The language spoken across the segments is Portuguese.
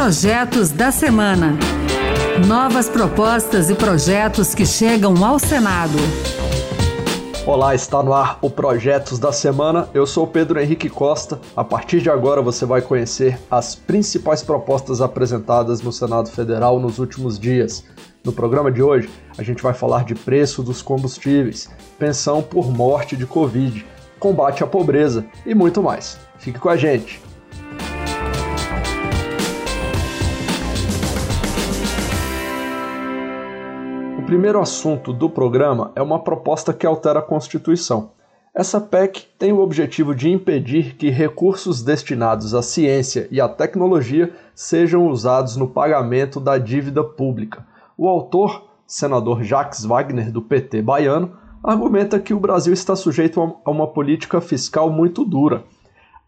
Projetos da Semana. Novas propostas e projetos que chegam ao Senado. Olá, está no ar o Projetos da Semana. Eu sou Pedro Henrique Costa. A partir de agora você vai conhecer as principais propostas apresentadas no Senado Federal nos últimos dias. No programa de hoje, a gente vai falar de preço dos combustíveis, pensão por morte de Covid, combate à pobreza e muito mais. Fique com a gente. Primeiro assunto do programa é uma proposta que altera a Constituição. Essa PEC tem o objetivo de impedir que recursos destinados à ciência e à tecnologia sejam usados no pagamento da dívida pública. O autor, senador Jacques Wagner, do PT baiano, argumenta que o Brasil está sujeito a uma política fiscal muito dura.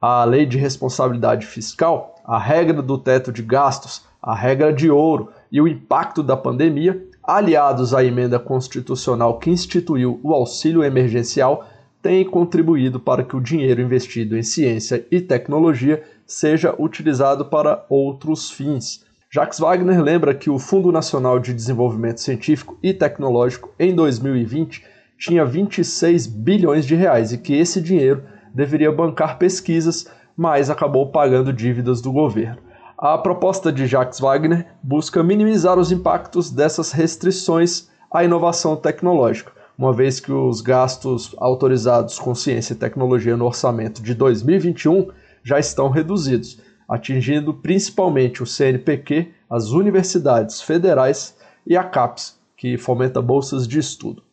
A lei de responsabilidade fiscal, a regra do teto de gastos, a regra de ouro e o impacto da pandemia, aliados à emenda constitucional que instituiu o auxílio emergencial, têm contribuído para que o dinheiro investido em ciência e tecnologia seja utilizado para outros fins. Jacques Wagner lembra que o Fundo Nacional de Desenvolvimento Científico e Tecnológico, em 2020, tinha 26 bilhões de reais e que esse dinheiro deveria bancar pesquisas, mas acabou pagando dívidas do governo. A proposta de Jacques Wagner busca minimizar os impactos dessas restrições à inovação tecnológica, uma vez que os gastos autorizados com ciência e tecnologia no orçamento de 2021 já estão reduzidos, atingindo principalmente o CNPq, as universidades federais e a CAPES, que fomenta bolsas de estudo.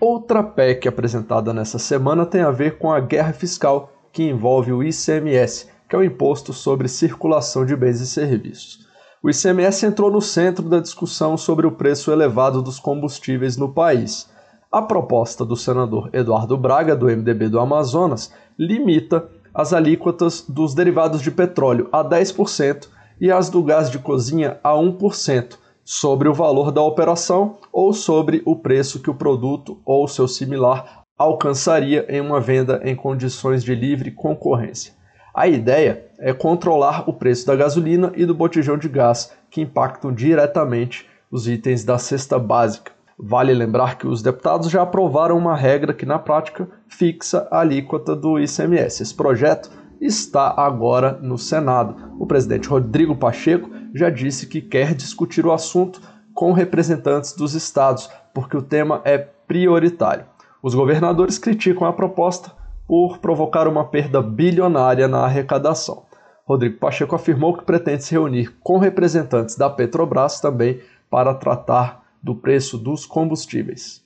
Outra PEC apresentada nessa semana tem a ver com a guerra fiscal que envolve o ICMS, que é o Imposto sobre Circulação de Bens e Serviços. O ICMS entrou no centro da discussão sobre o preço elevado dos combustíveis no país. A proposta do senador Eduardo Braga, do MDB do Amazonas, limita as alíquotas dos derivados de petróleo a 10% e as do gás de cozinha a 1%, sobre o valor da operação ou sobre o preço que o produto ou seu similar alcançaria em uma venda em condições de livre concorrência. A ideia é controlar o preço da gasolina e do botijão de gás, que impactam diretamente os itens da cesta básica. Vale lembrar que os deputados já aprovaram uma regra que, na prática, fixa a alíquota do ICMS. Esse projeto está agora no Senado. O presidente Rodrigo Pacheco já disse que quer discutir o assunto com representantes dos estados, porque o tema é prioritário. Os governadores criticam a proposta por provocar uma perda bilionária na arrecadação. Rodrigo Pacheco afirmou que pretende se reunir com representantes da Petrobras também para tratar do preço dos combustíveis.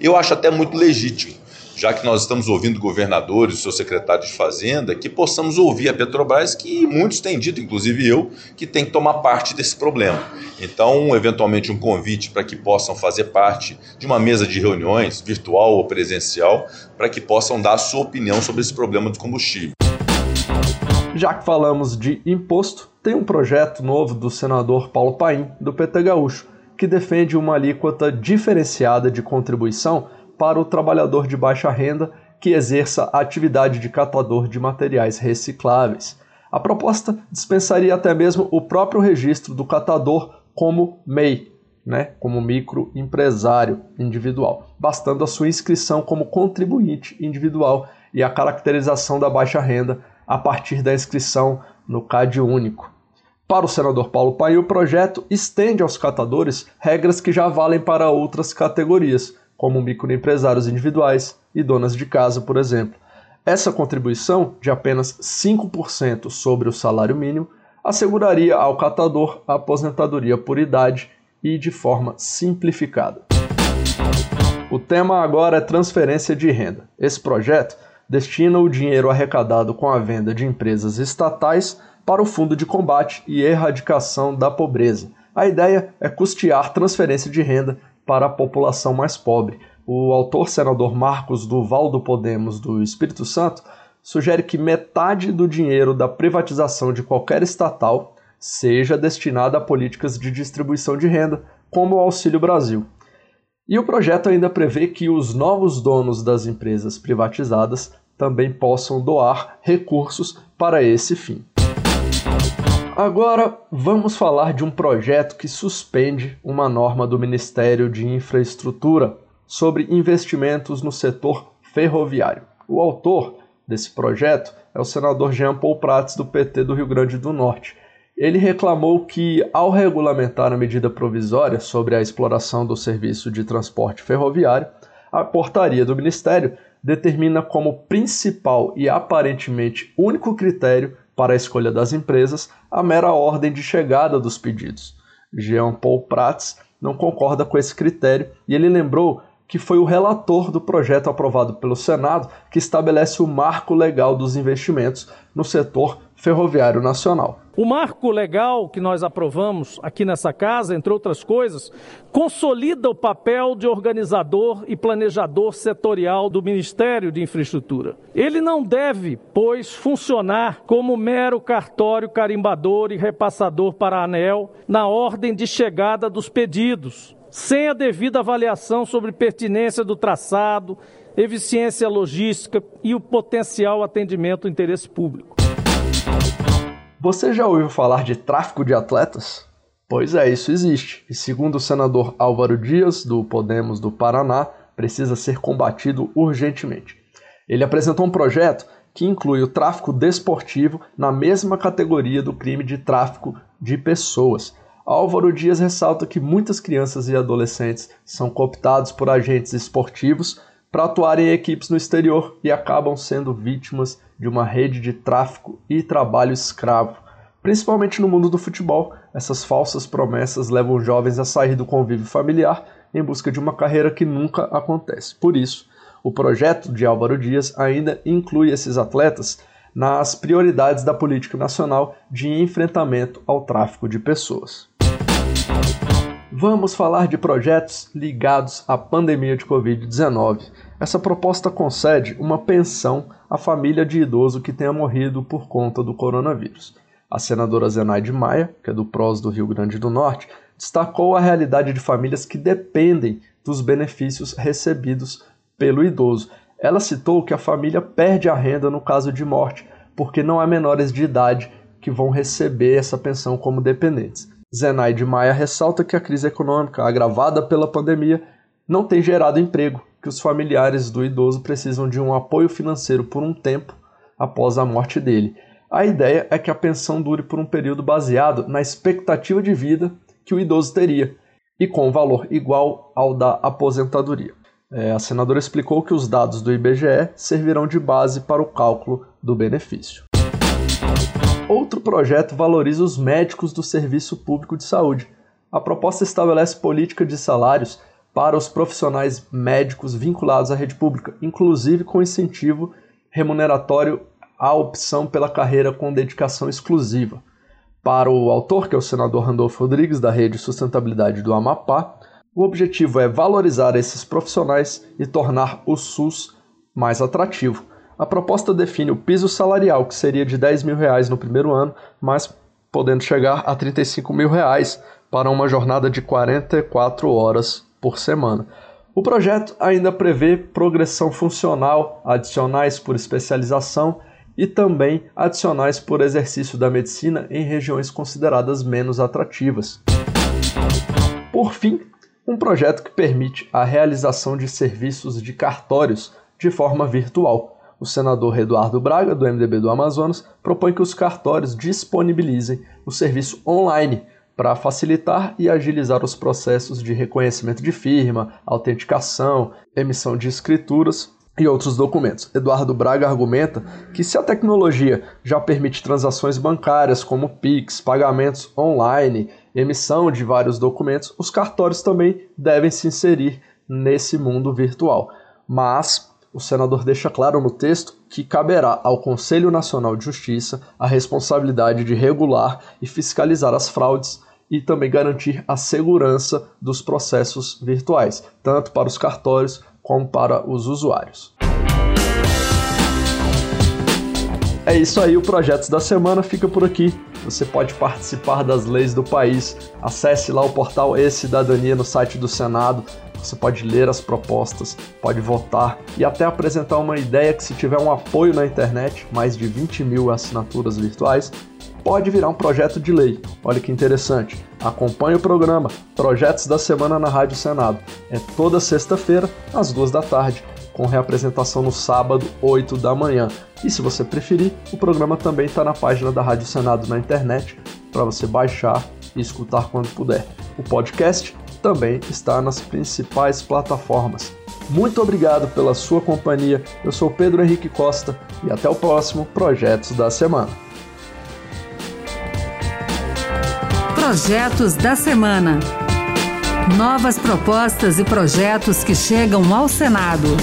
Eu acho até muito legítimo já que nós estamos ouvindo governadores, o seu secretário de Fazenda, que possamos ouvir a Petrobras, que muitos têm dito, inclusive eu, que tem que tomar parte desse problema. Então, eventualmente, um convite para que possam fazer parte de uma mesa de reuniões, virtual ou presencial, para que possam dar a sua opinião sobre esse problema do combustível. Já que falamos de imposto, tem um projeto novo do senador Paulo Paim, do PT Gaúcho, que defende uma alíquota diferenciada de contribuição para o trabalhador de baixa renda que exerça a atividade de catador de materiais recicláveis. A proposta dispensaria até mesmo o próprio registro do catador como MEI, né, como microempresário individual, bastando a sua inscrição como contribuinte individual e a caracterização da baixa renda a partir da inscrição no CAD único. Para o senador Paulo Paim, o projeto estende aos catadores regras que já valem para outras categorias, como microempresários individuais e donas de casa, por exemplo. Essa contribuição, de apenas 5% sobre o salário mínimo, asseguraria ao catador a aposentadoria por idade e de forma simplificada. O tema agora é transferência de renda. Esse projeto destina o dinheiro arrecadado com a venda de empresas estatais para o Fundo de Combate e Erradicação da Pobreza. A ideia é custear transferência de renda para a população mais pobre. O autor senador Marcos Duval do Podemos do Espírito Santo sugere que metade do dinheiro da privatização de qualquer estatal seja destinada a políticas de distribuição de renda, como o Auxílio Brasil. E o projeto ainda prevê que os novos donos das empresas privatizadas também possam doar recursos para esse fim. Agora vamos falar de um projeto que suspende uma norma do Ministério de Infraestrutura sobre investimentos no setor ferroviário. O autor desse projeto é o senador Jean Paul Prats, do PT do Rio Grande do Norte. Ele reclamou que, ao regulamentar a medida provisória sobre a exploração do serviço de transporte ferroviário, a portaria do Ministério determina como principal e aparentemente único critério para a escolha das empresas a mera ordem de chegada dos pedidos. Jean Paul Prats não concorda com esse critério e ele lembrou que foi o relator do projeto aprovado pelo Senado que estabelece o marco legal dos investimentos no setor ferroviário nacional. O marco legal que nós aprovamos aqui nessa casa, entre outras coisas, consolida o papel de organizador e planejador setorial do Ministério de Infraestrutura. Ele não deve, pois, funcionar como mero cartório carimbador e repassador para a ANEL na ordem de chegada dos pedidos, sem a devida avaliação sobre pertinência do traçado, eficiência logística e o potencial atendimento ao interesse público. Você já ouviu falar de tráfico de atletas? Pois é, isso existe. E segundo o senador Álvaro Dias, do Podemos do Paraná, precisa ser combatido urgentemente. Ele apresentou um projeto que inclui o tráfico desportivo na mesma categoria do crime de tráfico de pessoas. Álvaro Dias ressalta que muitas crianças e adolescentes são cooptados por agentes esportivos para atuar em equipes no exterior e acabam sendo vítimas de uma rede de tráfico e trabalho escravo. Principalmente no mundo do futebol, essas falsas promessas levam jovens a sair do convívio familiar em busca de uma carreira que nunca acontece. Por isso, o projeto de Álvaro Dias ainda inclui esses atletas nas prioridades da política nacional de enfrentamento ao tráfico de pessoas. Vamos falar de projetos ligados à pandemia de Covid-19. Essa proposta concede uma pensão à família de idoso que tenha morrido por conta do coronavírus. A senadora Zenaide Maia, que é do PROS do Rio Grande do Norte, destacou a realidade de famílias que dependem dos benefícios recebidos pelo idoso. Ela citou que a família perde a renda no caso de morte, porque não há menores de idade que vão receber essa pensão como dependentes. Zenaide Maia ressalta que a crise econômica, agravada pela pandemia, não tem gerado emprego, que os familiares do idoso precisam de um apoio financeiro por um tempo após a morte dele. A ideia é que a pensão dure por um período baseado na expectativa de vida que o idoso teria e com um valor igual ao da aposentadoria. É, a senadora explicou que os dados do IBGE servirão de base para o cálculo do benefício. Outro projeto valoriza os médicos do Serviço Público de Saúde. A proposta estabelece política de salários para os profissionais médicos vinculados à rede pública, inclusive com incentivo remuneratório à opção pela carreira com dedicação exclusiva. Para o autor, que é o senador Randolfo Rodrigues, da Rede Sustentabilidade do Amapá, o objetivo é valorizar esses profissionais e tornar o SUS mais atrativo. A proposta define o piso salarial, que seria de 10 mil reais no primeiro ano, mas podendo chegar a 35 mil reais para uma jornada de 44 horas por semana. O projeto ainda prevê progressão funcional, adicionais por especialização e também adicionais por exercício da medicina em regiões consideradas menos atrativas. Por fim, um projeto que permite a realização de serviços de cartórios de forma virtual o senador Eduardo Braga, do MDB do Amazonas, propõe que os cartórios disponibilizem o serviço online para facilitar e agilizar os processos de reconhecimento de firma, autenticação, emissão de escrituras e outros documentos. Eduardo Braga argumenta que se a tecnologia já permite transações bancárias como Pix, pagamentos online, emissão de vários documentos, os cartórios também devem se inserir nesse mundo virtual. Mas o senador deixa claro no texto que caberá ao Conselho Nacional de Justiça a responsabilidade de regular e fiscalizar as fraudes e também garantir a segurança dos processos virtuais, tanto para os cartórios como para os usuários. É isso aí, o Projetos da Semana fica por aqui. você pode participar das leis do país. Acesse lá o portal E-Cidadania no site do Senado. Você pode ler as propostas, pode votar e até apresentar uma ideia que, se tiver um apoio na internet, mais de 20 mil assinaturas virtuais, pode virar um projeto de lei. Olha que interessante. Acompanhe o programa Projetos da Semana na Rádio Senado. É toda sexta-feira, às duas da tarde, com reapresentação no sábado, 8 da manhã. E se você preferir, o programa também está na página da Rádio Senado na internet para você baixar e escutar quando puder. O podcast também está nas principais plataformas. Muito obrigado pela sua companhia. Eu sou Pedro Henrique Costa e até o próximo Projetos da Semana. Projetos da Semana. Novas propostas e projetos que chegam ao Senado.